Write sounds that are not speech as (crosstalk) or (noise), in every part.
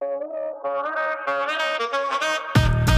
Música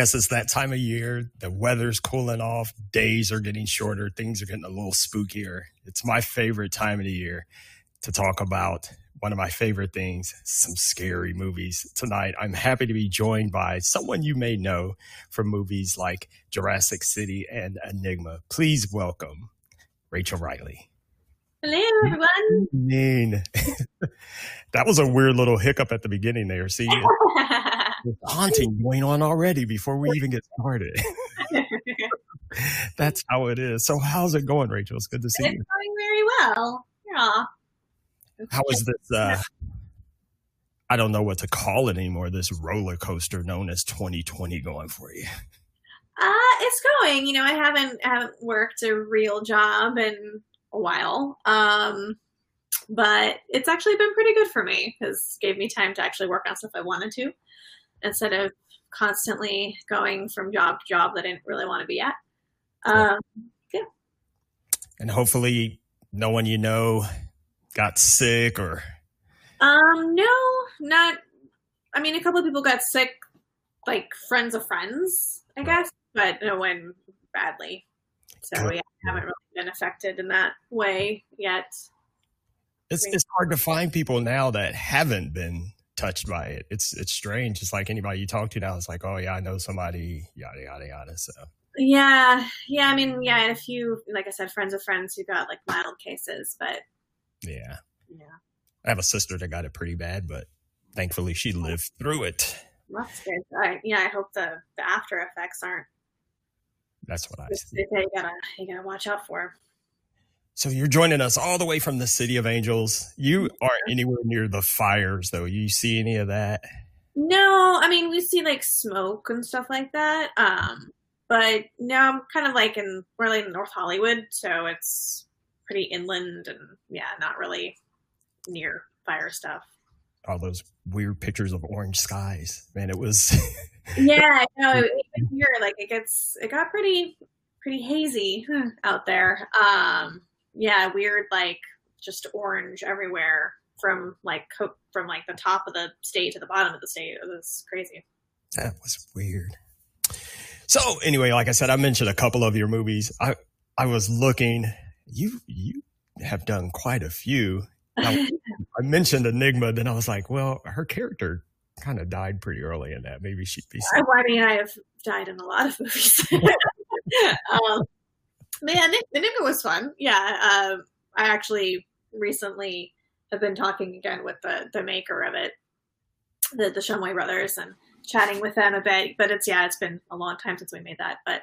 Yes, it's that time of year. The weather's cooling off. Days are getting shorter. Things are getting a little spookier. It's my favorite time of the year to talk about one of my favorite things, some scary movies. Tonight, I'm happy to be joined by someone you may know from movies like Jurassic City and Enigma. Please welcome Rachel Riley. Hello, everyone. Mean. (laughs) that was a weird little hiccup at the beginning there. See, (laughs) (laughs) haunting going on already before we even get started. (laughs) (laughs) That's how it is. So, how's it going, Rachel? It's good to see it's you. going very well. Yeah. How is this? Uh, I don't know what to call it anymore. This roller coaster known as 2020 going for you. Uh, it's going. You know, I haven't haven't worked a real job in a while. Um, but it's actually been pretty good for me because gave me time to actually work on stuff I wanted to instead of constantly going from job to job that I didn't really want to be at. Um, yeah. And hopefully, no one you know got sick or. Um, no, not. I mean, a couple of people got sick, like friends of friends, I guess, but no one badly. So yeah, I haven't really been affected in that way yet. It's it's hard to find people now that haven't been touched by it. It's it's strange. It's like anybody you talk to now is like, oh yeah, I know somebody, yada yada yada. So yeah, yeah. I mean, yeah, and a few, like I said, friends of friends who got like mild cases, but yeah, yeah. I have a sister that got it pretty bad, but thankfully she oh. lived through it. That's good. I, yeah, I hope the the after effects aren't. That's what I. You gotta you gotta watch out for. So you're joining us all the way from the City of Angels. You aren't anywhere near the fires, though. You see any of that? No, I mean we see like smoke and stuff like that. Um, but no, I'm kind of like in we're like in North Hollywood, so it's pretty inland and yeah, not really near fire stuff. All those weird pictures of orange skies, man. It was. (laughs) yeah, no, even here like it gets it got pretty pretty hazy out there. Um, yeah, weird like just orange everywhere from like from like the top of the state to the bottom of the state. It was crazy. That was weird. So anyway, like I said, I mentioned a couple of your movies. I I was looking. You you have done quite a few. (laughs) Now, I mentioned Enigma, then I was like, well, her character kind of died pretty early in that. Maybe she'd be. I, I mean, I have died in a lot of movies. (laughs) (laughs) um, Man, the Enigma was fun. Yeah, uh, I actually recently have been talking again with the the maker of it, the the Shumway brothers, and chatting with them a bit. But it's yeah, it's been a long time since we made that. But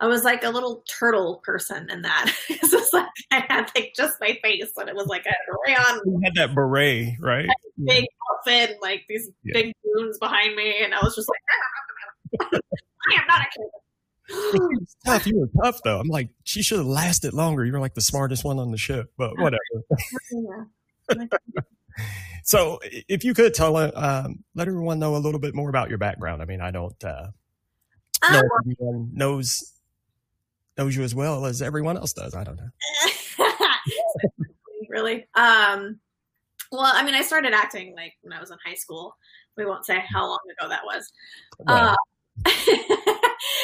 I was like a little turtle person in that. (laughs) it was like I had like just my face, and it was like a rayon. You had that beret, right? (laughs) Big yeah. outfit, and, like these yeah. big goons behind me, and I was just like, (laughs) I am not a kid was tough. You were tough though. I'm like, she should have lasted longer. You were like the smartest one on the ship, but whatever. (laughs) (laughs) so, if you could tell, um, let everyone know a little bit more about your background. I mean, I don't uh, know um, everyone knows knows you as well as everyone else does. I don't know. (laughs) really? Um, well, I mean, I started acting like when I was in high school. We won't say how long ago that was. Uh,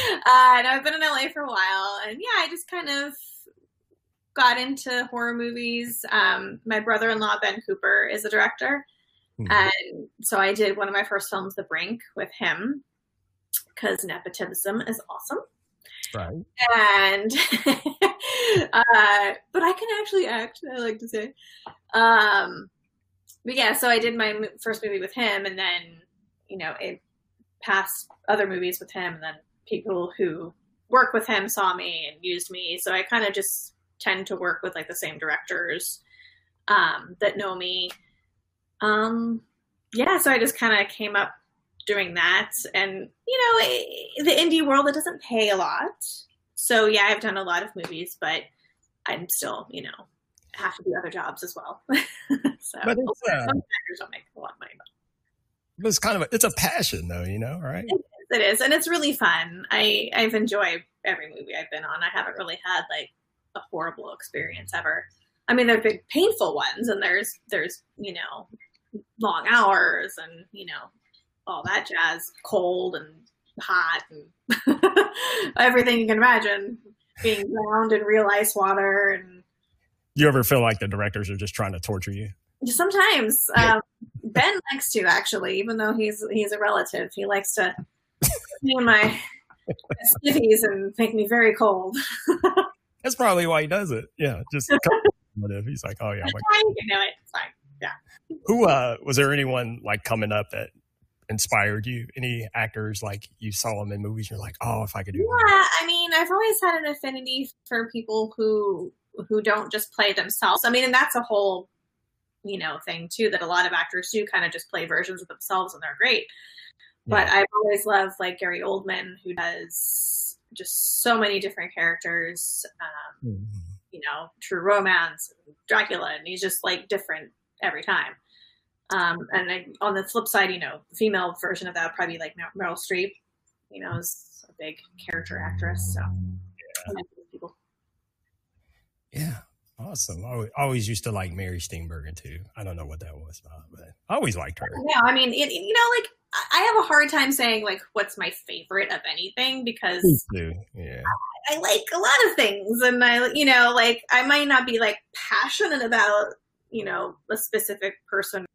(laughs) uh, and I've been in LA for a while, and yeah, I just kind of got into horror movies. Um, my brother-in-law Ben Cooper is a director, Mm-hmm. And so I did one of my first films, The Brink, with him because nepotism is awesome. Right. And, (laughs) uh, but I can actually act, I like to say. Um, but yeah, so I did my first movie with him, and then, you know, it passed other movies with him, and then people who work with him saw me and used me. So I kind of just tend to work with like the same directors um, that know me. Um, yeah, so I just kind of came up doing that, and you know, the indie world it doesn't pay a lot. So yeah, I've done a lot of movies, but I'm still, you know, have to do other jobs as well. (laughs) so but it's, uh, some actors don't make a lot of money. But it's kind of a, it's a passion, though, you know, right? It it is, and it's really fun. I I've enjoyed every movie I've been on. I haven't really had like a horrible experience ever. I mean, there've been painful ones, and there's there's you know long hours and you know all that jazz, cold and hot and (laughs) everything you can imagine, being drowned in real ice water and. You ever feel like the directors are just trying to torture you? Sometimes um, Ben likes to actually, even though he's he's a relative, he likes to me in my skivvies and make me very cold. That's probably why he does it. Yeah, just he's like, oh yeah, like, I know it. It's fine. Yeah. Who uh was there anyone like coming up that inspired you? Any actors like you saw them in movies? You're like, oh, if I could do. Yeah, that. I mean, I've always had an affinity for people who who don't just play themselves. I mean, and that's a whole you know thing too that a lot of actors do kind of just play versions of themselves and they're great. But yeah. I've always loved like Gary Oldman who does just so many different characters. Um, mm-hmm. You know, True Romance, Dracula, and he's just like different every time. Um, and I, on the flip side, you know, female version of that would probably be like Meryl Streep. You know, is a big character actress. So, yeah. yeah. Awesome. I always used to like Mary Steenburgen too. I don't know what that was about, but I always liked her. Yeah, I mean, it, you know, like I have a hard time saying like what's my favorite of anything because yeah. I, I, like a lot of things, and I, you know, like I might not be like passionate about you know a specific person.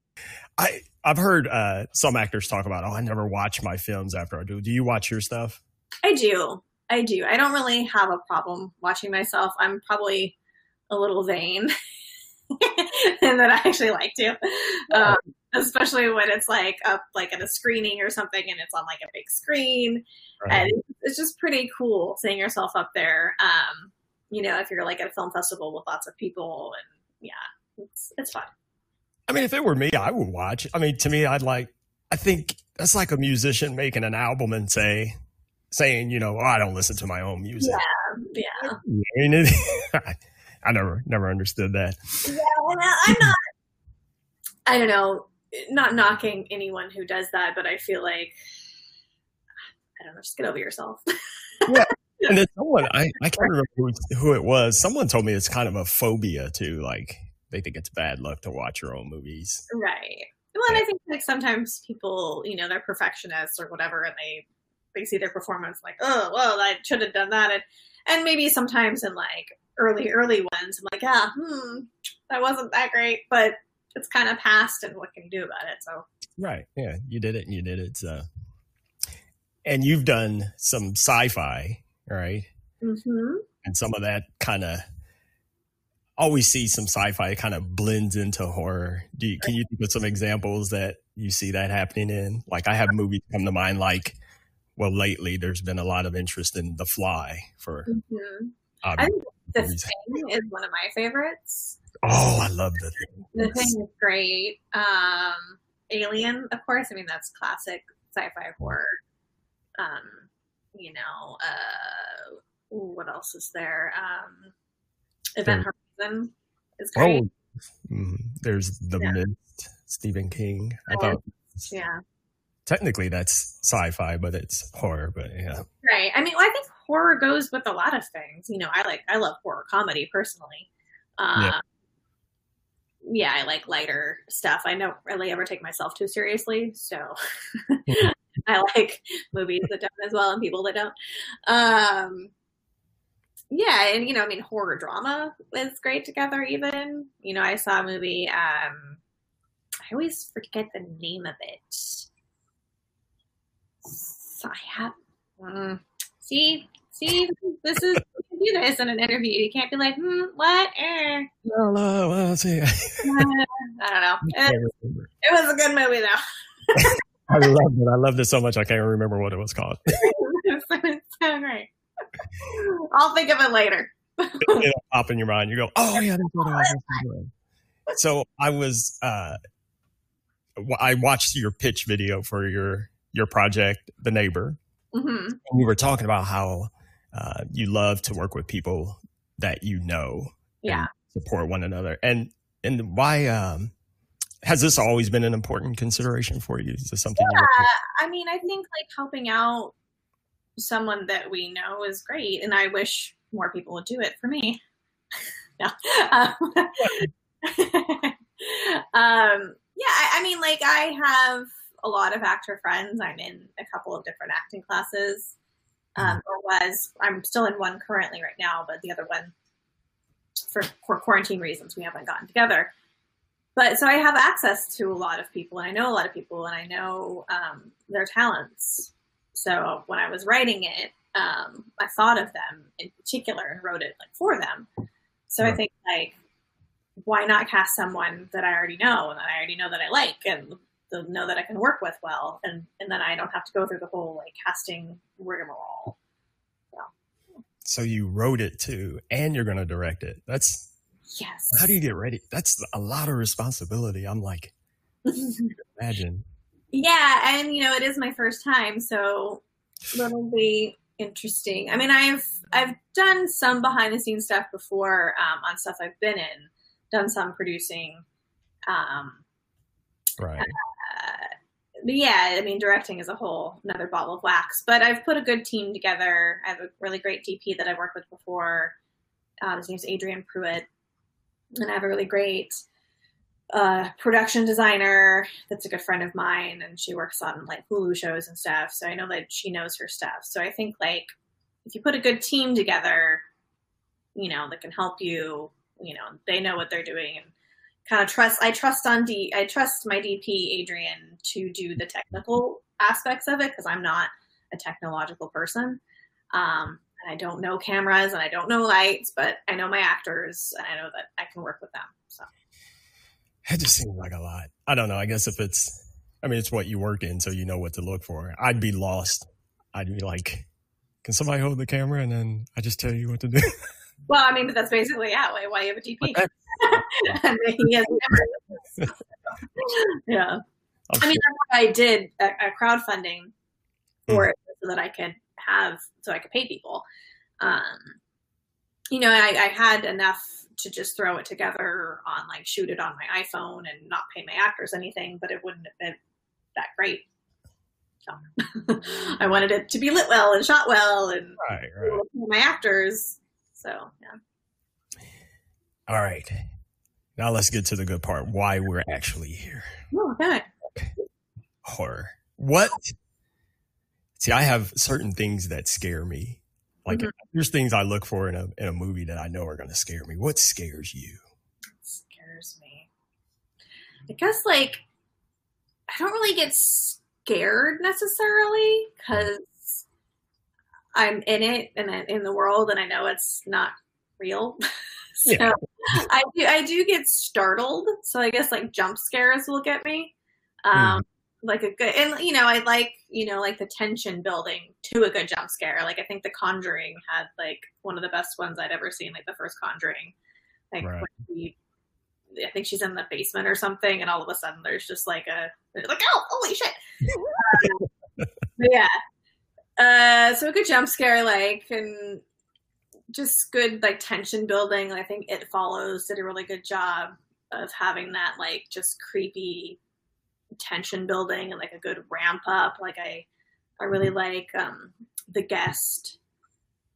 I I've heard uh, some actors talk about, oh, I never watch my films after I do. Do you watch your stuff? I do. I do. I don't really have a problem watching myself. I'm probably a little vain (laughs) and that I actually like to. Um, especially when it's like up like at a screening or something and it's on like a big screen. Right. And it's just pretty cool seeing yourself up there. Um, you know, if you're like at a film festival with lots of people and yeah, it's it's fun. I mean, if it were me, I would watch. I mean, to me, I'd like I think that's like a musician making an album and say saying, you know, oh, I don't listen to my own music. Yeah, yeah. (laughs) I (laughs) never never understood that. Yeah, well, I'm not. I don't know. Not knocking anyone who does that, but I feel like I don't know. Just get over yourself. (laughs) yeah. And then someone I, I can't remember who, who it was. Someone told me it's kind of a phobia too. Like they think it's bad luck to watch your own movies. Right. Well, and I think like sometimes people, you know, they're perfectionists or whatever, and they they see their performance like, oh, well, I should have done that, and and maybe sometimes in like early, early ones. I'm like, yeah, hmm, that wasn't that great, but it's kind of past, and what can you do about it? So, right, yeah, you did it, and you did it. So, and you've done some sci-fi, right? Mm-hmm. And some of that kind of always see some sci-fi kind of blends into horror. Do you, can you think of some examples that you see that happening in? Like I have movies come to mind like well lately there's been a lot of interest in The Fly for mm-hmm. I think the Thing is one of my favorites. Oh, I love the Thing. The Thing is great. Um, Alien, of course. I mean, that's classic sci-fi horror. Um, you know, uh, ooh, what else is there? Um, Event Horizon is great. Oh, mm, there's The yeah. Mist, Stephen King. I oh, thought, yeah. Technically, that's sci-fi, but it's horror. But yeah, right. I mean, well, I think horror goes with a lot of things. You know, I like I love horror comedy personally. Uh, yeah. yeah, I like lighter stuff. I don't really ever take myself too seriously, so (laughs) I like movies that don't as well and people that don't. Um, yeah, and you know, I mean, horror drama is great together. Even you know, I saw a movie. Um, I always forget the name of it. So I have. Mm, see, see, this is you can do this in an interview. You can't be like, hmm, what? Eh. No, no, well, see. (laughs) I don't know. It, it was a good movie though. (laughs) I loved it. I loved it so much. I can't remember what it was called. (laughs) it's so great. I'll think of it later. It'll pop in your mind. You go, oh yeah, that's what I was doing. So I was, uh, I watched your pitch video for your your project, The Neighbor, hmm and you were talking about how uh, you love to work with people that you know, Yeah. support one another, and and why um, has this always been an important consideration for you? Is this something? you I mean, I think like helping out someone that we know is great, and I wish more people would do it for me. (laughs) no. Um, (laughs) um, yeah, I, I mean, like I have a lot of actor friends. I'm in a couple of different acting classes, um, or was. I'm still in one currently right now, but the other one, for, for quarantine reasons, we haven't gotten together. But so I have access to a lot of people, and I know a lot of people, and I know um, their talents. So when I was writing it, um, I thought of them in particular and wrote it like for them. So I think like, why not cast someone that I already know and that I already know that I like and the, know that I can work with well, and and then I don't have to go through the whole like casting rigmarole. So you wrote it too, and you're going to direct it. That's Yes. how do you get ready? That's a lot of responsibility. I'm like, imagine. (laughs) yeah, and you know it is my first time, so that'll be interesting. I mean, I've I've done some behind the scenes stuff before um, on stuff I've been in, done some producing. Um, Right. Yeah, I mean, directing as a whole, another bottle of wax. But I've put a good team together. I have a really great DP that I've worked with before. Uh, his name's Adrian Pruitt, and I have a really great uh, production designer that's a good friend of mine, and she works on like Hulu shows and stuff. So I know that she knows her stuff. So I think like if you put a good team together, you know, that can help you, you know, they know what they're doing and kind of trust I trust on D I trust my DP Adrian to do the technical aspects of it because I'm not a technological person. Um, and I don't know cameras and I don't know lights, but I know my actors and I know that I can work with them. So It just seems like a lot. I don't know. I guess if it's, I mean, it's what you work in, so you know what to look for. I'd be lost. I'd be like, can somebody hold the camera and then I just tell you what to do? (laughs) well, I mean, but that's basically yeah, why, why you have a DP. (laughs) And he has never- (laughs) yeah. I mean, that's why I did a, a crowdfunding for it so that I could have, so I could pay people. Um, you know, I, I had enough to just throw it together on like shoot it on my iPhone and not pay my actors anything, but it wouldn't have been that great. So (laughs) I wanted it to be lit well and shot well and right, right. my actors. So yeah. All right. Now let's get to the good part. Why we're actually here. Oh, okay. Horror. What? See, I have certain things that scare me. Like Mhm. there's things I look for in a in a movie that I know are going to scare me. What scares you? scares me. I guess like I don't really get scared necessarily because I'm in it and I'm in the world and I know it's not real. (laughs) so Yeah. I do I do get startled. So I guess like jump scares will get me. Um like a good and you know I like you know like the tension building to a good jump scare. Like I think The Conjuring had like one of the best ones I'd ever seen. Like the first Conjuring, like Right. when he, I think she's in the basement or something, and all of a sudden there's just like a like oh holy shit. (laughs) Um, yeah, uh, so a good jump scare like and just good like tension building. I think It Follows did a really good job of having that like just creepy tension building and like a good ramp up. Like I, I really like um, the guest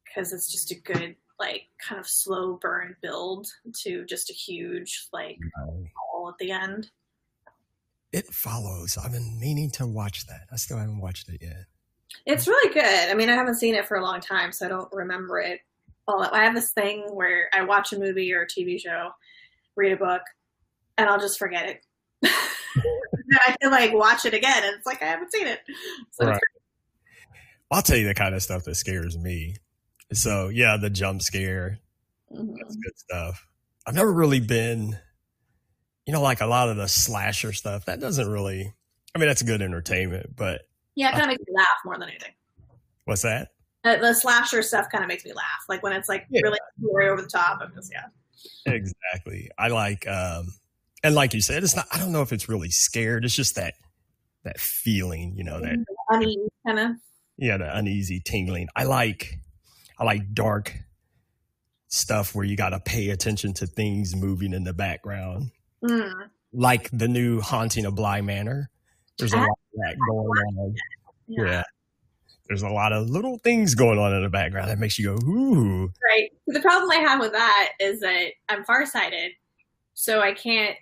because it's just a good like kind of slow burn build to just a huge like all at the end. It follows. I've been meaning to watch that. I still haven't watched it yet. It's really good. I mean, I haven't seen it for a long time, so I don't remember it all. I have this thing where I watch a movie or a TV show, read a book, and I'll just forget it. (laughs) I can like watch it again, and it's like I haven't seen it. So Right. I'll tell you the kind of stuff that scares me. So yeah, the jump scare, Mhm. that's good stuff. I've never really been, you know, like a lot of the slasher stuff. That doesn't really. I mean, that's good entertainment, but yeah, it kind of makes me laugh more than anything. what's that? Uh, the slasher stuff kind of makes me laugh, like when it's like Yeah. really really over the top. I'm just yeah. Exactly. I like, um, and like you said, it's not. I don't know if it's really scared. It's just that that feeling, you know, that uneasy kind of. yeah, the uneasy tingling. I like, I like dark stuff where you got to pay attention to things moving in the background, Mm. like the new Haunting of Bly Manor. There's a lot of that going on. Yeah. Yeah. There's a lot of little things going on in the background that makes you go, ooh. Right. The problem I have with that is that I'm farsighted, so I can't.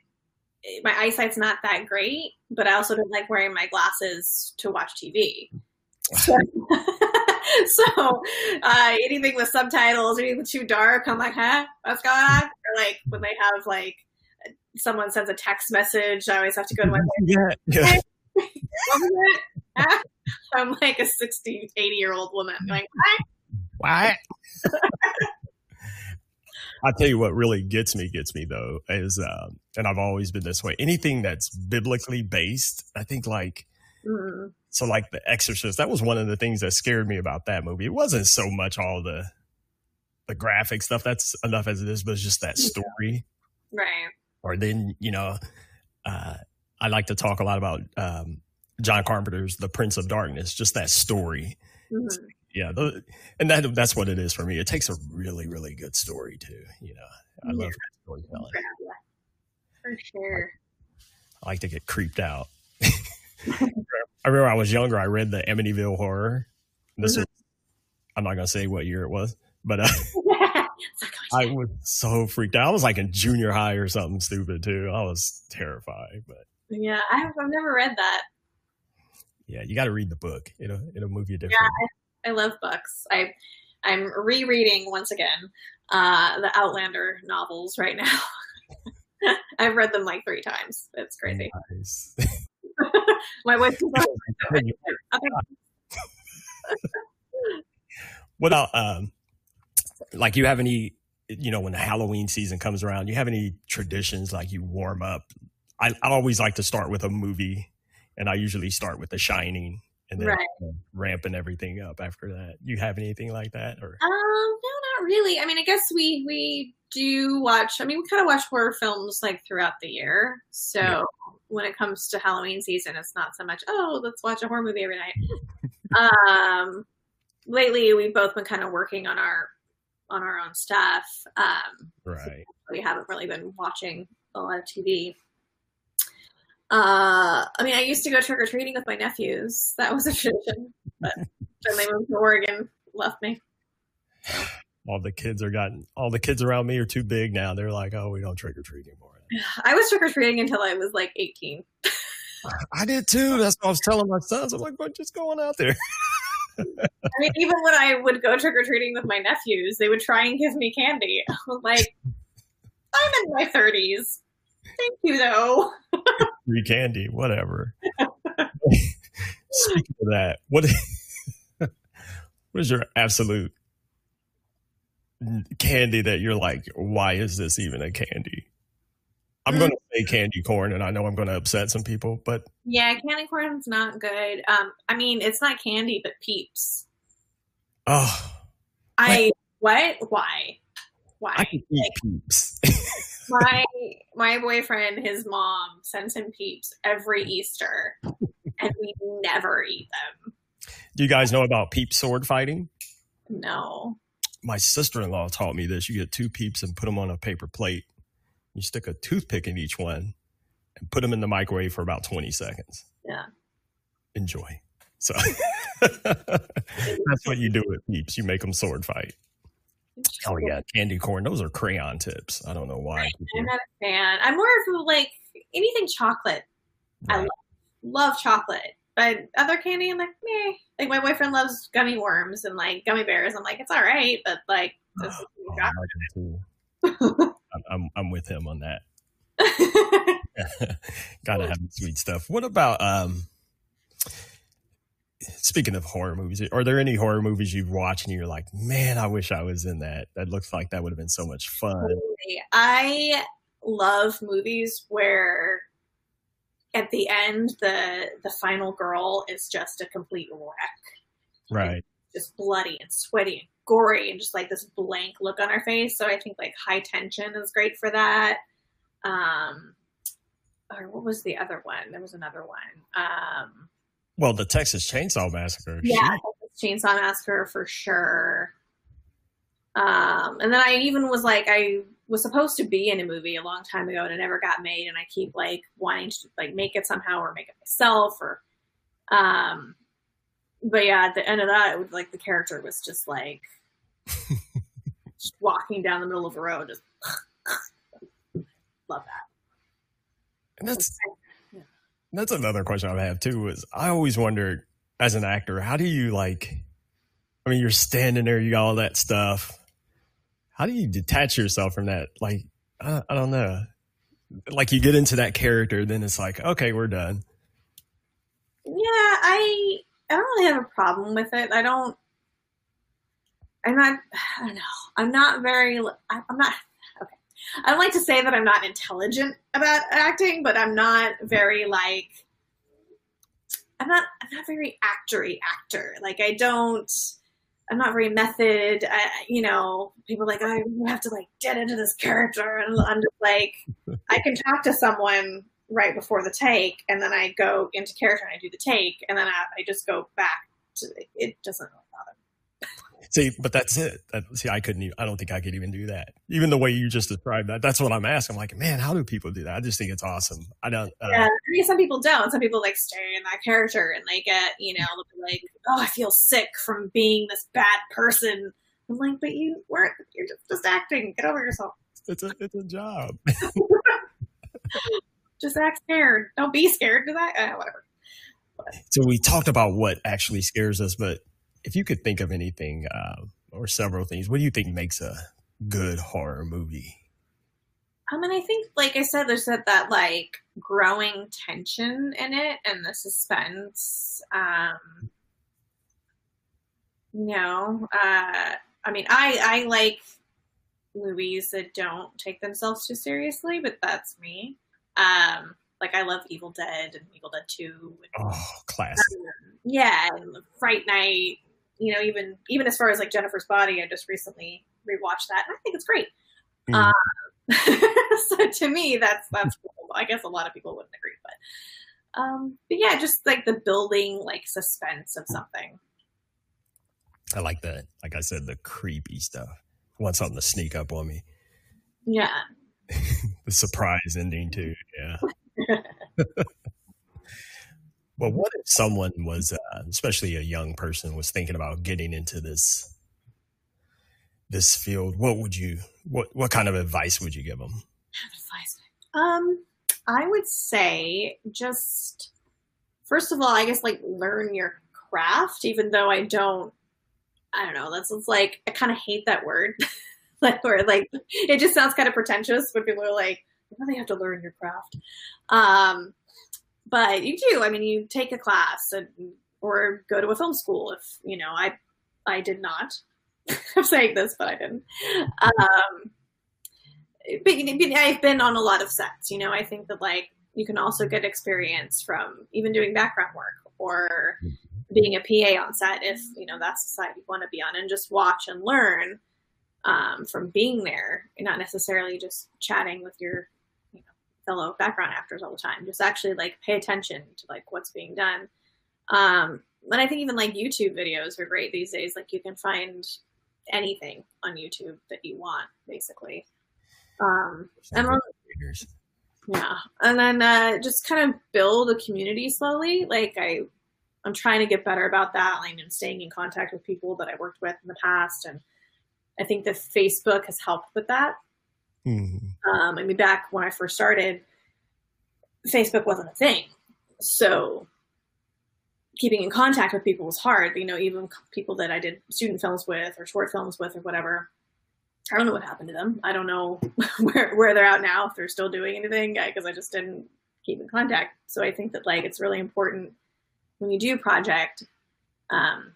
My eyesight's not that great, but I also don't like wearing my glasses to watch TV. (laughs) So, (laughs) so uh, anything with subtitles, anything too dark, I'm like, huh, what's going on? Or like when they have like someone sends a text message, I always have to go to my (laughs) Yeah. yeah. What was it? Huh? (laughs) I'm like a 60, 80 year old woman going, What? (laughs) I'll tell you what really gets me, gets me though, is, um, and I've always been this way. Anything that's biblically based, I think like, mm, so like The Exorcist, that was one of the things that scared me about that movie. It wasn't so much all the, the graphic stuff. That's enough as it is, but it's just that story. right. Or then, you know, uh, I like to talk a lot about, um, John Carpenter's The Prince of Darkness, just that story. Mhm. yeah the, and that that's what it is for me it takes a really really good story too you know i Yeah. love storytelling For sure. i like to get creeped out (laughs) i remember i was younger i read the amityville horror this Mhm. was i'm not going to say what year it was but uh, (laughs) oh, i was so freaked out i was like in junior high or something stupid too i was terrified but yeah, I have, I've never read that. yeah you got to read the book it'll it'll move you different Yeah, I love books. I I'm rereading once again uh, the Outlander novels right now. (laughs) I've read them like three times. It's crazy. Nice. (laughs) My wife (laughs) what about um like you have any you know when the halloween season comes around you have any traditions like you warm up i, I always like to start with a movie and i usually start with the shining and then Right. ramping everything up after that you have anything like that or Um, no, not really. I mean, I guess we we do watch. I mean, we kind of watch horror films like throughout the year. So Yeah. when it comes to Halloween season, it's not so much. Oh, let's watch a horror movie every night. (laughs) um, lately we've both been kind of working on our on our own stuff. Um, right we haven't really been watching a lot of TV. Uh, I mean, I used to go trick or treating with my nephews. That was a tradition, but then they moved to Oregon, left me. all the kids are gotten all the kids around me are too big now they're like oh we don't trick or treat anymore (sighs) I was trick or treating until I was like 18. (laughs) i did too that's what i was telling my sons i'm like well, just going out there (laughs) I mean, even when I would go trick or treating with my nephews, they would try and give me candy. (laughs) I was like, I'm in my 30s. Thank you, though. Free candy, whatever. (laughs) Speaking of that, what (laughs) what is your absolute candy that you're like, why is this even a candy? I'm going to say candy corn, and I know I'm going to upset some people, but Yeah, candy corn's not good. Um, I mean, it's not candy, but peeps. oh, I what? Why? Why? I can eat peeps. (laughs) my my boyfriend, his mom sends him peeps every Easter, and we never eat them. Do you guys know about peep sword fighting? No. My sister-in-law taught me this. You get two peeps and put them on a paper plate. You stick a toothpick in each one and put them in the microwave for about 20 seconds. Yeah. Enjoy. So (laughs) that's what you do with peeps. You make them sword fight. Oh yeah, candy corn. Those are crayon tips. I don't know why. I'm not a fan. I'm more of like anything chocolate. I Right. Love chocolate. But other candy, I'm like, meh. Like my boyfriend loves gummy worms and like gummy bears. I'm like, it's all right, but like, this (sighs) is Oh, I like too. (laughs) I'm, I'm I'm with him on that. (laughs) (laughs) Gotta have sweet stuff. What about um speaking of horror movies, are there any horror movies you've watched and you're like, man, I wish I was in that? That looks like that would have been so much fun. I love movies where at the end the the final girl is just a complete wreck. Right. Just bloody and sweaty and gory and just like this blank look on her face. So I think like high tension is great for that. Um or what was the other one? There was another one. Um well, the Texas Chainsaw Massacre. Yeah, Chainsaw Massacre for sure. Um, and then I even was like, I was supposed to be in a movie a long time ago and it never got made. And I keep like wanting to like make it somehow or make it myself or, um, but yeah, at the end of that, it was like the character was just like (laughs) just walking down the middle of the road, just (laughs) love that. And that's that's another question I have too. Is I always wondered as an actor, how do you like? I mean, you're standing there, you got all that stuff. How do you detach yourself from that? Like, I, I don't know. Like you get into that character, then it's like, okay, we're done. Yeah, I I don't really have a problem with it. I don't. I'm not. (sighs) I don't know. I'm not very. I'm not. I don't like to say that I'm not intelligent about acting, but I'm not very like. I'm not. I'm not very actory actor. Like I don't. I'm not very method. I, you know, people like, oh, you have to like get into this character, and I'm just like, (laughs) I can talk to someone right before the take, and then I go into character and I do the take, and then I, I just go back to it. Doesn't. See, but that's it. That, see, I couldn't. Even, I don't think I could even do that. Even the way you just described that. That's what I'm asking. I'm like, man, how do people do that? I just think it's awesome. I don't. Uh, yeah, I mean, some people don't. Some people like stay in that character and they get, you know, like, oh, I feel sick from being this bad person. I'm like, but you weren't. You're just, just acting. Get over yourself. It's a it's a job. (laughs) just act scared. Don't be scared. Do that. Uh, whatever. So we talked about what actually scares us, but if you could think of anything uh, or several things, what do you think makes a good horror movie? I mean, I think, like I said, there's that, that like growing tension in it and the suspense. Um, you know, uh, I mean, I I like movies that don't take themselves too seriously, but that's me. Um, like I love Evil Dead and Evil Dead Two. And, oh, classic. Um, yeah, and Fright Night you know, even even as far as like Jennifer's Body, I just recently rewatched that, and I think it's great. Mm. Um, (laughs) so to me, that's that's cool. I guess a lot of people wouldn't agree, but um, but yeah, just like the building like suspense of something. I like that. Like I said, the creepy stuff. I want something to sneak up on me. Yeah. (laughs) the surprise ending too. Yeah. (laughs) Well, what if someone was, uh, especially a young person, was thinking about getting into this this field? What would you what what kind of advice would you give them? Advice. Um, I would say just first of all, I guess like learn your craft. Even though I don't, I don't know. That's it's like I kind of hate that word. (laughs) like where like it just sounds kind of pretentious when people are like, "You really have to learn your craft." Um, but you do. I mean, you take a class and, or go to a film school. If you know, I I did not. (laughs) I'm saying this, but I didn't. Um, but I've been on a lot of sets. You know, I think that like you can also get experience from even doing background work or being a PA on set if you know that's the side you want to be on, and just watch and learn um, from being there, not necessarily just chatting with your fellow background actors all the time. Just actually like pay attention to like what's being done. Um, but I think even like YouTube videos are great these days. Like you can find anything on YouTube that you want, basically. Um, and yeah, and then uh, just kind of build a community slowly. Like I, I'm trying to get better about that. Like and staying in contact with people that I worked with in the past, and I think that Facebook has helped with that. Mm-hmm. Um, I mean, back when I first started, Facebook wasn't a thing. So keeping in contact with people was hard. You know, even people that I did student films with or short films with or whatever. I don't know what happened to them. I don't know (laughs) where where they're at now if they're still doing anything because I just didn't keep in contact. So I think that like it's really important when you do a project um,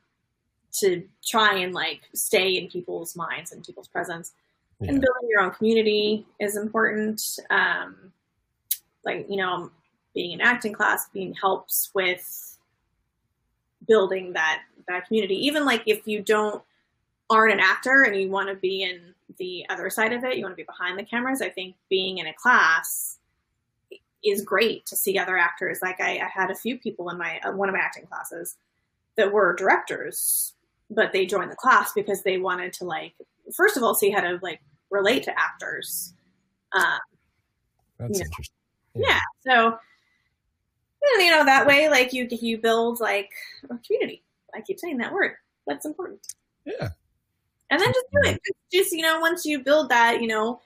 to try and like stay in people's minds and people's presence. Yeah. And building your own community is important. Um, like you know, being in acting class being helps with building that that community. Even like if you don't aren't an actor and you want to be in the other side of it, you want to be behind the cameras. I think being in a class is great to see other actors. Like I, I had a few people in my uh, one of my acting classes that were directors, but they joined the class because they wanted to like first of all see how to like relate to actors. Um, That's you know. interesting. Yeah. yeah. So you know that way, like you you build like a community. I keep saying that word. That's important. Yeah. And then just do it. Just you know, once you build that, you know,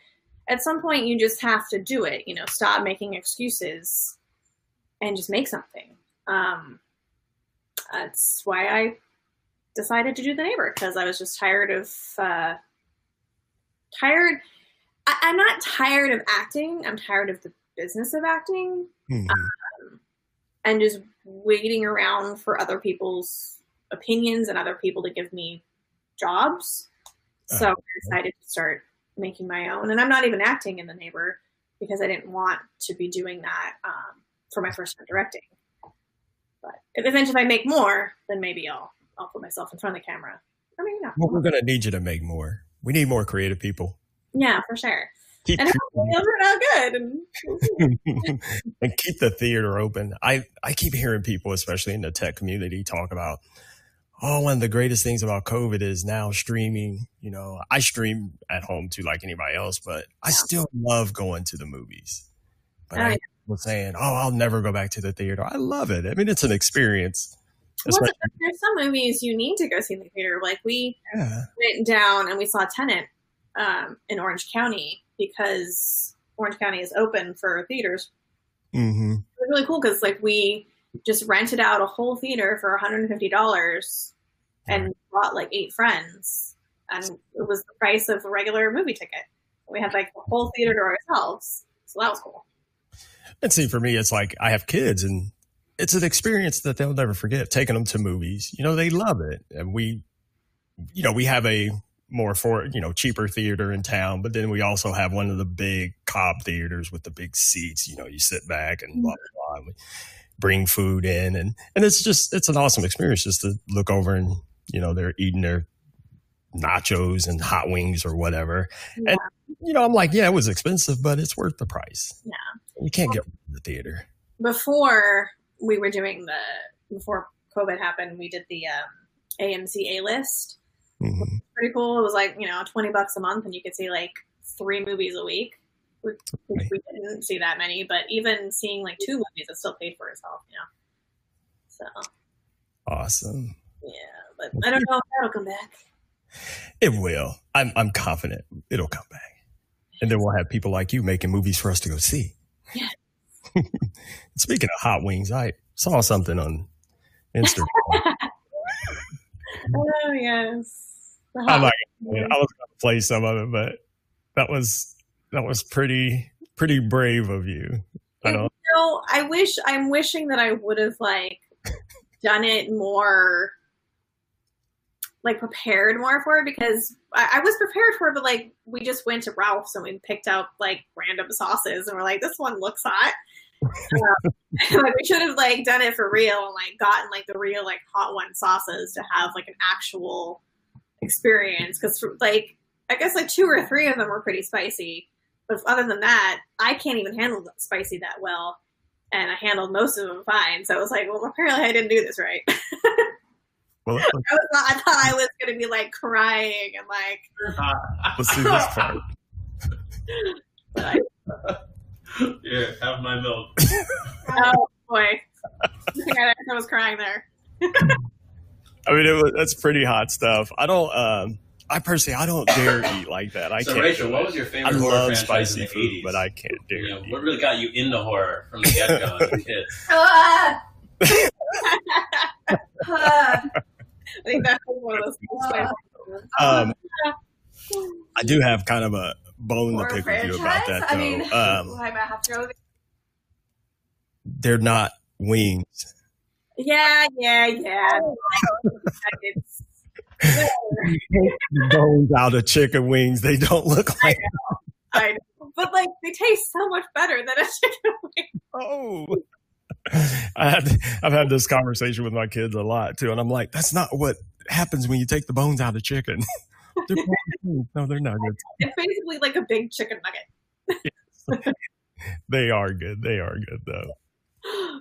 at some point you just have to do it. You know, stop making excuses and just make something. Um, that's why I decided to do the neighbor because I was just tired of uh, tired. I, am not tired of acting. I'm tired of the business of acting, mm-hmm. um, and just waiting around for other people's opinions and other people to give me jobs. So uh-huh. I decided to start making my own. And I'm not even acting in The Neighbor because I didn't want to be doing that um, for my first time directing. But if eventually, if I make more, then maybe I'll I'll put myself in front of the camera. Or maybe not. Well, we're gonna need you to make more. We need more creative people. Yeah, for sure. Keep and it'll turn good. And, (laughs) and keep the theater open. I I keep hearing people, especially in the tech community, talk about oh, one of the greatest things about COVID is now streaming. You know, I stream at home too, like anybody else, but I still love going to the movies. But oh, I was saying, oh, I'll never go back to the theater. I love it. I mean, it's an experience. Well, there's some movies you need to go see in the theater. Like we yeah. went down and we saw Tenet um, in Orange County because Orange County is open for theaters. Mm-hmm. It was really cool because like we just rented out a whole theater for $150 and brought like eight friends. And it was the price of a regular movie ticket. We had like the whole theater to ourselves. So that was cool. And see, for me, it's like I have kids and it's an experience that they'll never forget taking them to movies. You know, they love it. And we, you know, we have a more for, you know, cheaper theater in town, but then we also have one of the big Cobb theaters with the big seats. You know, you sit back and blah, mm-hmm. blah, blah bring food in and and it's just it's an awesome experience just to look over and you know they're eating their nachos and hot wings or whatever yeah. and you know i'm like yeah it was expensive but it's worth the price yeah you can't well, get the theater before we were doing the before covid happened we did the um, amc a list mm-hmm. pretty cool it was like you know 20 bucks a month and you could see like three movies a week we, we didn't see that many, but even seeing like two movies, it still paid for itself, you know. So awesome. Yeah, but I don't know if that'll come back. It will. I'm I'm confident it'll come back, and then we'll have people like you making movies for us to go see. Yeah. (laughs) Speaking of hot wings, I saw something on Instagram. (laughs) oh yes. I like. It. I was going to play some of it, but that was that was pretty pretty brave of you. I don't you know, I wish I'm wishing that I would have like done it more like prepared more for it because I, I, was prepared for it, but like we just went to Ralph's and we picked up like random sauces and we're like, this one looks hot. Um, (laughs) like we should have like done it for real and like gotten like the real like hot one sauces to have like an actual experience because like I guess like two or three of them were pretty spicy, but other than that, I can't even handle spicy that well. And I handled most of them fine. So I was like, well, apparently I didn't do this right. (laughs) well, I, was, I, thought I was going to be like crying and like. (laughs) Let's see this part. I, yeah, have my milk. (laughs) oh boy, I, I was crying there. (laughs) I mean, it was, that's pretty hot stuff. I don't. Um, I personally, I don't dare eat like that. I so can't. Rachel, what was your favorite? I horror love spicy food, 80s? but I can't dare. You know, what really got you into horror from the get go as a (laughs) kid? I think that's one of those. Um, I do have kind of a bone to pick with you about that, though. I mean, (laughs) um, I might have to go. they're not wings. Yeah, yeah, yeah. It's- (laughs) bones out of chicken wings. They don't look like. I know. But like they taste so much better than a (laughs) chicken wing. Oh. I had, I've had this conversation with my kids a lot too, and I'm like, that's not what happens when you take the bones out of chicken. They're bones. no, they're not good. (laughs) It's basically like a big chicken nugget. They are good. They are good though. (gasps)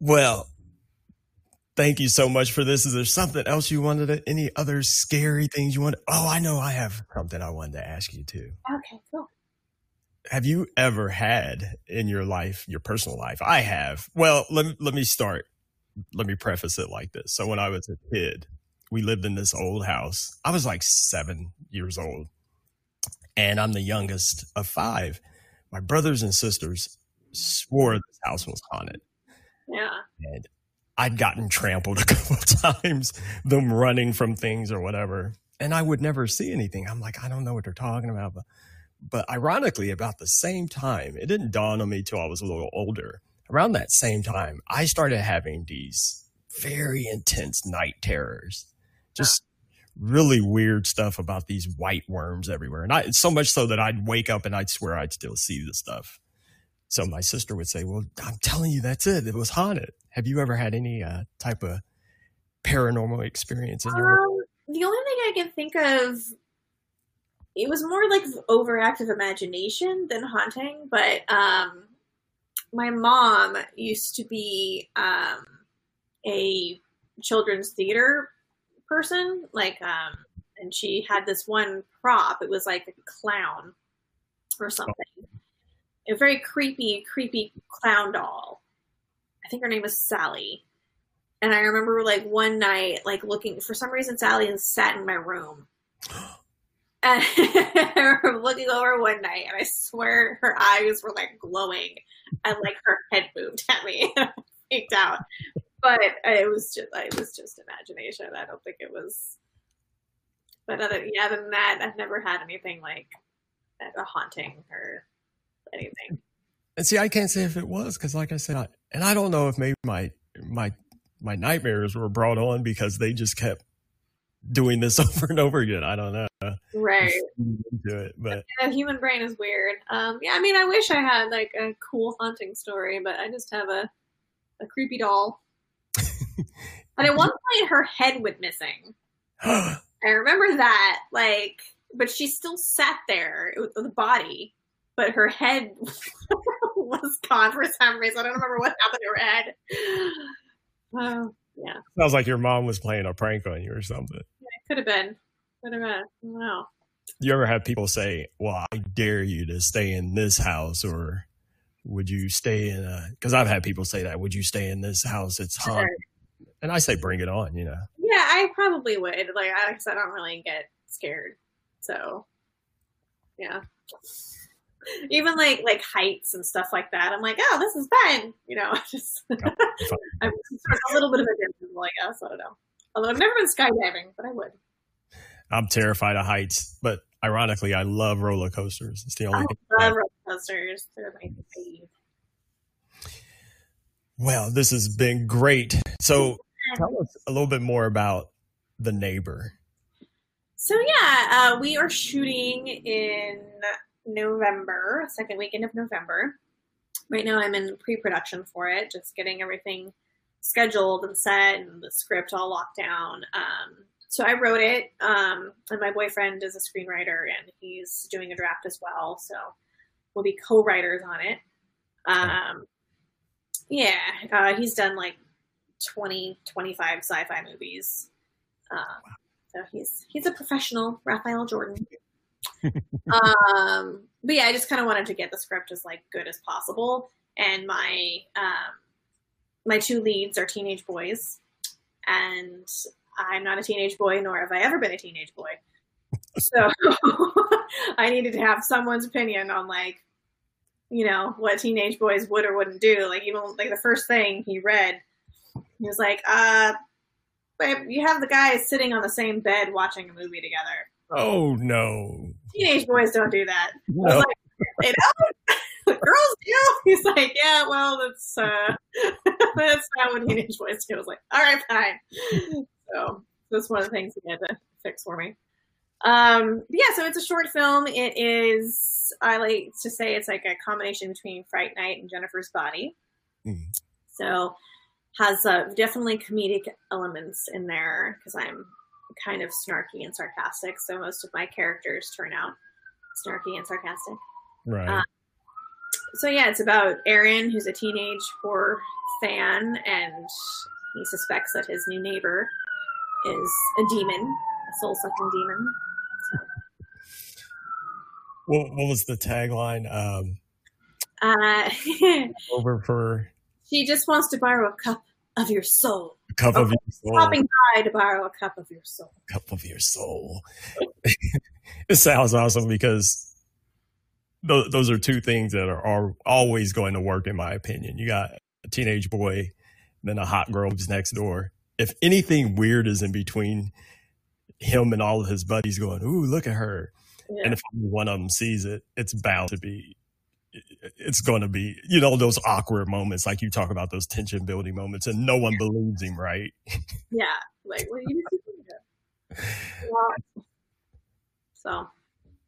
Well, thank you so much for this. Is there something else you wanted? To, any other scary things you want? Oh, I know. I have something I wanted to ask you too. Okay, cool. Have you ever had in your life, your personal life? I have. Well, let me, let me start. Let me preface it like this. So when I was a kid, we lived in this old house. I was like seven years old, and I'm the youngest of five. My brothers and sisters swore this house was haunted Yeah. and I'd gotten trampled a (laughs) couple times, them running from things or whatever. And I would never see anything. I'm like, I don't know what they're talking about. But, but ironically, about the same time, it didn't dawn on me till I was a little older. Around that same time, I started having these very intense night terrors. Just really weird stuff about these white worms everywhere. And I, so much so that I'd wake up and I'd swear I'd still see the stuff. So my sister would say, "Well, I'm telling you, that's it. It was haunted." Have you ever had any uh, type of paranormal experience in your? Um, the only thing I can think of, it was more like overactive imagination than haunting. But um, my mom used to be um, a children's theater person, like, um, and she had this one prop. It was like a clown or something. A very creepy, creepy clown doll. I think her name was Sally. And I remember like one night, like looking for some reason, Sally had sat in my room. (gasps) And I (laughs) remember looking over one night, and I swear her eyes were like glowing, and like her head moved at me, and (laughs) I freaked out. But it was just, it was just imagination. I don't think it was. But other, yeah, other than that, I've never had anything like a haunting or anything. And see, I can't say if it was because, like I said, I, and I don't know if maybe my my my nightmares were brought on because they just kept doing this (laughs) over and over again. I don't know. Right. Do it, but the human brain is weird. Um, yeah, I mean, I wish I had like a cool haunting story, but I just have a a creepy doll. And at one point, her head went missing. (gasps) I remember that, like, but she still sat there with the body, but her head (laughs) was gone for some reason. I don't remember what happened to her head. (sighs) Oh, yeah, sounds like your mom was playing a prank on you or something. Yeah, it could have been. Could have been. I don't know. You ever have people say, "Well, I dare you to stay in this house," or "Would you stay in a?" Because I've had people say that. Would you stay in this house? It's haunted. And I say, bring it on. You know. Yeah, I probably would. Like, I, I don't really get scared, so yeah. Even like like heights and stuff like that, I'm like, oh, this is fun. You know, (laughs) just I'm sort of a little bit of a difference, I guess. I don't know. Although I've never been skydiving, but I would. I'm terrified of heights, but ironically, I love roller coasters. It's the only I thing. love roller coasters. They're my fave. Well, this has been great. So, tell us a little bit more about the neighbor. So yeah, uh, we are shooting in November, second weekend of November. Right now, I'm in pre-production for it, just getting everything scheduled and set, and the script all locked down. Um, so I wrote it, um, and my boyfriend is a screenwriter, and he's doing a draft as well. So we'll be co-writers on it. Um, yeah, uh, he's done like 20, 25 sci-fi movies. Um, so he's he's a professional, Raphael Jordan. (laughs) um, but yeah, I just kind of wanted to get the script as like good as possible, and my um, my two leads are teenage boys, and I'm not a teenage boy, nor have I ever been a teenage boy. So (laughs) I needed to have someone's opinion on like, you know, what teenage boys would or wouldn't do. Like even like the first thing he read, he was like, uh, babe, you have the guys sitting on the same bed watching a movie together. Oh no. Teenage boys don't do that. I was No. like, they don't. (laughs) Girls do. He's like, yeah, well, that's uh, (laughs) that's not what teenage boys do. I was like, all right, fine. So that's one of the things he had to fix for me. Um, yeah, so it's a short film. It is, I like to say, it's like a combination between Fright Night and Jennifer's Body. Mm. So has uh, definitely comedic elements in there because I'm kind of snarky and sarcastic. So most of my characters turn out snarky and sarcastic. Right. Uh, So yeah, it's about Aaron, who's a teenage horror fan, and he suspects that his new neighbor is a demon, a soul-sucking demon. (laughs) what, what was the tagline? Um, Uh, (laughs) over for she just wants to borrow a cup of your soul. a cup of your soul. Stopping by to borrow a cup of your soul. cup of your soul. (laughs) it sounds awesome because th- those are two things that are, are always going to work, in my opinion. You got a teenage boy, then a hot girl who's next door. If anything weird is in between him and all of his buddies going, Ooh, look at her. Yeah. And if one of them sees it, it's bound to be, it's going to be, you know, those awkward moments, like you talk about those tension building moments, and no one believes him, right? Yeah, like what are you doing? Yeah. So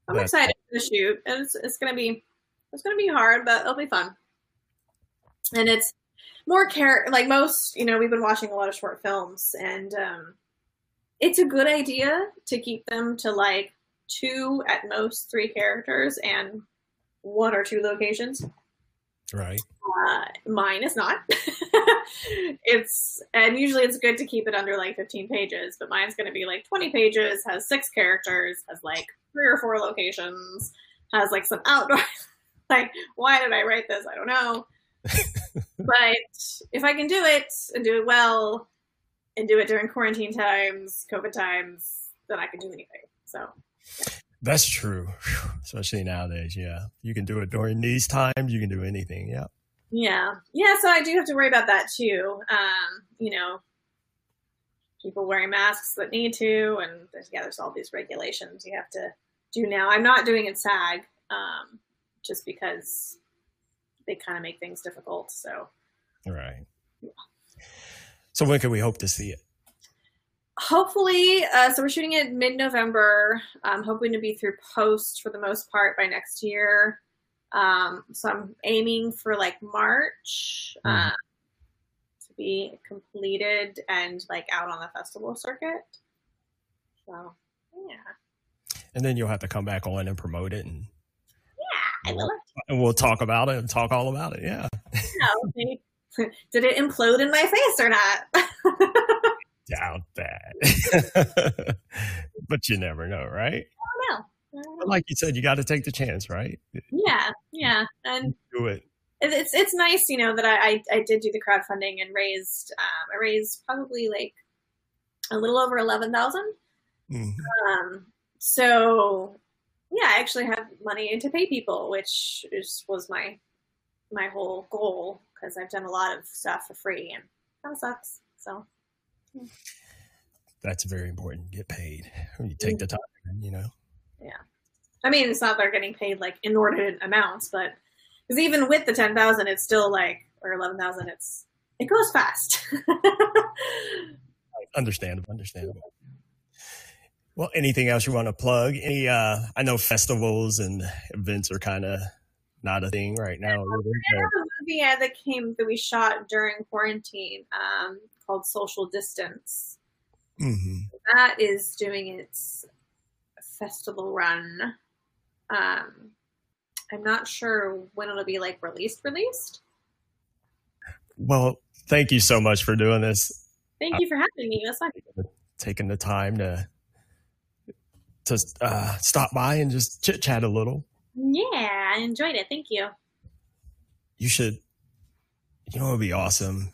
I'm Yeah. excited for the shoot. And it's it's gonna be it's gonna be hard, but it'll be fun. And it's more care like most, you know, we've been watching a lot of short films and um it's a good idea to keep them to like two at most three characters and one or two locations. Right. Uh, mine is not. (laughs) it's and usually it's good to keep it under like 15 pages, but mine's going to be like 20 pages, has six characters, has like three or four locations, has like some outdoor. (laughs) like, why did I write this? I don't know. (laughs) but if I can do it and do it well, and do it during quarantine times, COVID times, then I can do anything. So That's true, (sighs) especially nowadays. Yeah, you can do it during these times. You can do anything. Yeah, Yeah, yeah. So I do have to worry about that too. Um, you know, people wearing masks that need to, and there's, yeah, there's all these regulations you have to do now. I'm not doing it SAG, um, just because they kind of make things difficult. So right. So when can we hope to see it? Hopefully, uh, so we're shooting it mid-November. I'm hoping to be through post for the most part by next year. Um, so I'm aiming for like March uh, Mhm. to be completed and like out on the festival circuit. So yeah, And then you'll have to come back on and promote it, and, yeah, I will. (laughs) and we'll talk about it and talk all about it. Yeah, (laughs) maybe- (laughs) Did it implode in my face or not? Doubt that, (laughs) but you never know, right? I don't know. But like you said, you got to take the chance, right? Yeah, yeah, and Do it. it- it's it's nice, you know, that I I, I did do the crowdfunding and raised um, I raised probably like a little over eleven thousand. Mhm. Um, so yeah, I actually have money to pay people, which is was my my whole goal because I've done a lot of stuff for free and that sucks. So That's very important. Get paid when you take the time. You know. Yeah. I mean, it's not they're getting paid like inordinate amounts, but because even with the ten thousand, it's still like or eleven thousand, it's it goes fast. (laughs) Understandable. Understandable. Well, anything else you want to plug? Any? uh I know festivals and events are kind of not a thing right now. Really, I have a movie uh, that came that we shot during quarantine um, called Social Distance. Mhm. That is doing its festival run. Um, I'm not sure when it'll be like released. Released. Well, thank you so much for doing this. Thank you for having me. That's not taking the time to to uh, stop by and just chit chat a little. Yeah, I enjoyed it. Thank you. You should, you know, it would be awesome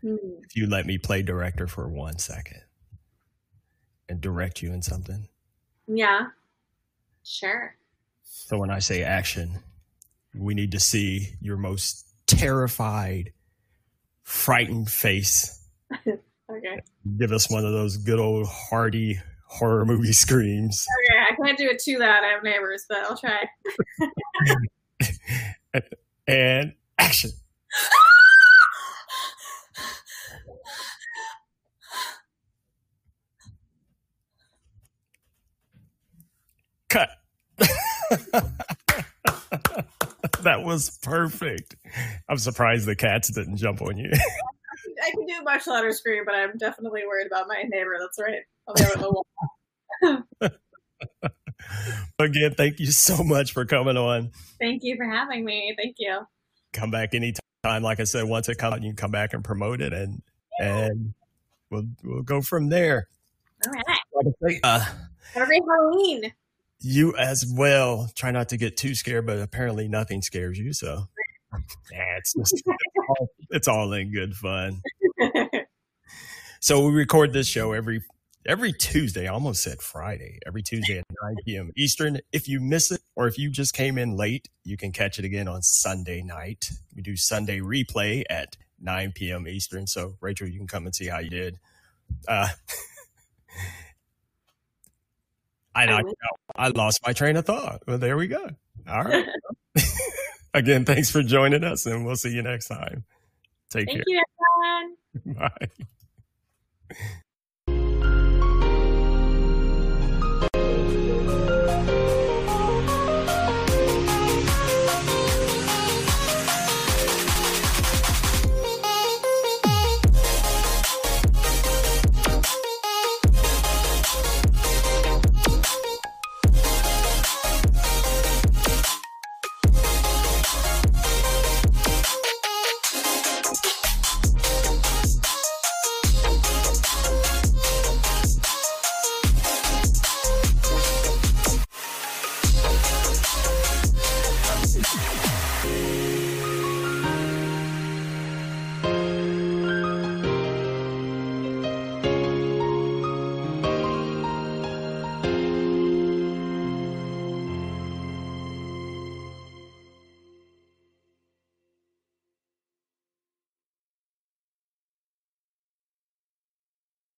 Hmm. if you let me play director for one second and direct you in something. Yeah. Sure. So when I say action, we need to see your most terrified, frightened face. (laughs) Okay. Give us one of those good old hearty horror movie screams. Okay. I can't do it too loud. I have neighbors, but I'll try. (laughs) (laughs) and action. Cut. (laughs) that was perfect. I'm surprised the cats didn't jump on you. (laughs) I can do a much louder scream, but I'm definitely worried about my neighbor. That's right. On the other wall. (laughs) Again, thank you so much for coming on. Thank you for having me. Thank you. Come back anytime. Like I said, once it comes out, you can come back and promote it, and and we'll we'll go from there. All right. Uh, great Halloween. you as well. Try not to get too scared, but apparently nothing scares you. So (laughs) yeah, it's just, it's, all, it's all in good fun. (laughs) So we record this show every every Tuesday. I almost said Friday. Every Tuesday at 9 p.m. Eastern. If you miss it or if you just came in late, you can catch it again on Sunday night. We do Sunday replay at 9 p.m. Eastern. So Rachel, you can come and see how you did. Uh, I, I, I lost my train of thought. Well, there we go. All right. (laughs) (laughs) Again, thanks for joining us, and we'll see you next time. Take care. Thank care. you, everyone. (laughs) Bye.